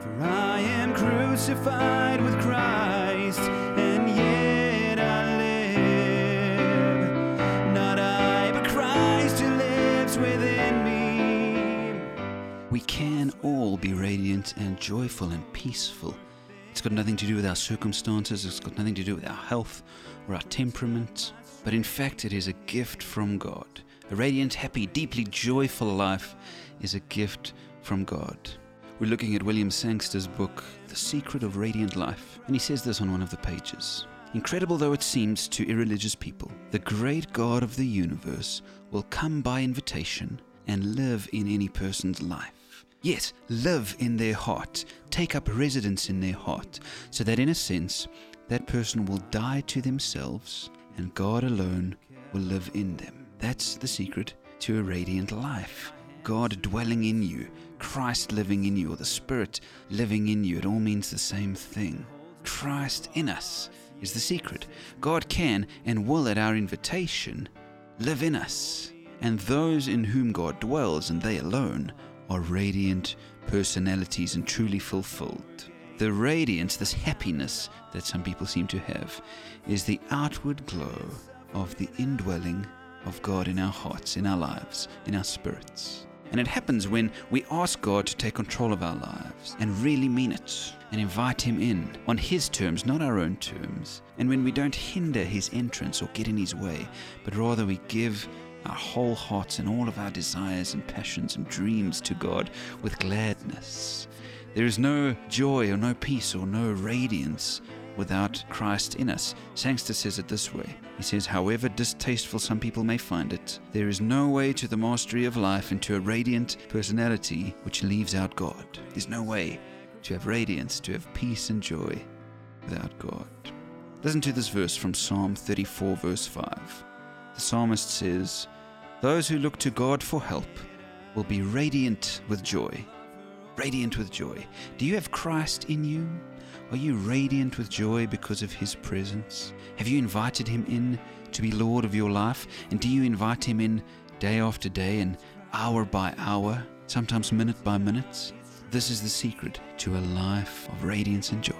For I am crucified with Christ, and yet I live. Not I, but Christ who lives within me. We can all be radiant and joyful and peaceful. It's got nothing to do with our circumstances, it's got nothing to do with our health or our temperament, but in fact, it is a gift from God. A radiant, happy, deeply joyful life is a gift from God. We're looking at William Sangster's book, The Secret of Radiant Life, and he says this on one of the pages. Incredible though it seems to irreligious people, the great God of the universe will come by invitation and live in any person's life. Yes, live in their heart, take up residence in their heart, so that in a sense, that person will die to themselves and God alone will live in them. That's the secret to a radiant life. God dwelling in you, Christ living in you, or the Spirit living in you. It all means the same thing. Christ in us is the secret. God can and will, at our invitation, live in us. And those in whom God dwells, and they alone, are radiant personalities and truly fulfilled. The radiance, this happiness that some people seem to have, is the outward glow of the indwelling of God in our hearts, in our lives, in our spirits. And it happens when we ask God to take control of our lives and really mean it and invite Him in on His terms, not our own terms. And when we don't hinder His entrance or get in His way, but rather we give our whole hearts and all of our desires and passions and dreams to God with gladness. There is no joy or no peace or no radiance without Christ in us. Sangster says it this way He says, However distasteful some people may find it, there is no way to the mastery of life and to a radiant personality which leaves out God. There's no way to have radiance, to have peace and joy without God. Listen to this verse from Psalm 34, verse 5. The psalmist says, Those who look to God for help will be radiant with joy. Radiant with joy. Do you have Christ in you? Are you radiant with joy because of His presence? Have you invited Him in to be Lord of your life? And do you invite Him in day after day and hour by hour, sometimes minute by minute? This is the secret to a life of radiance and joy.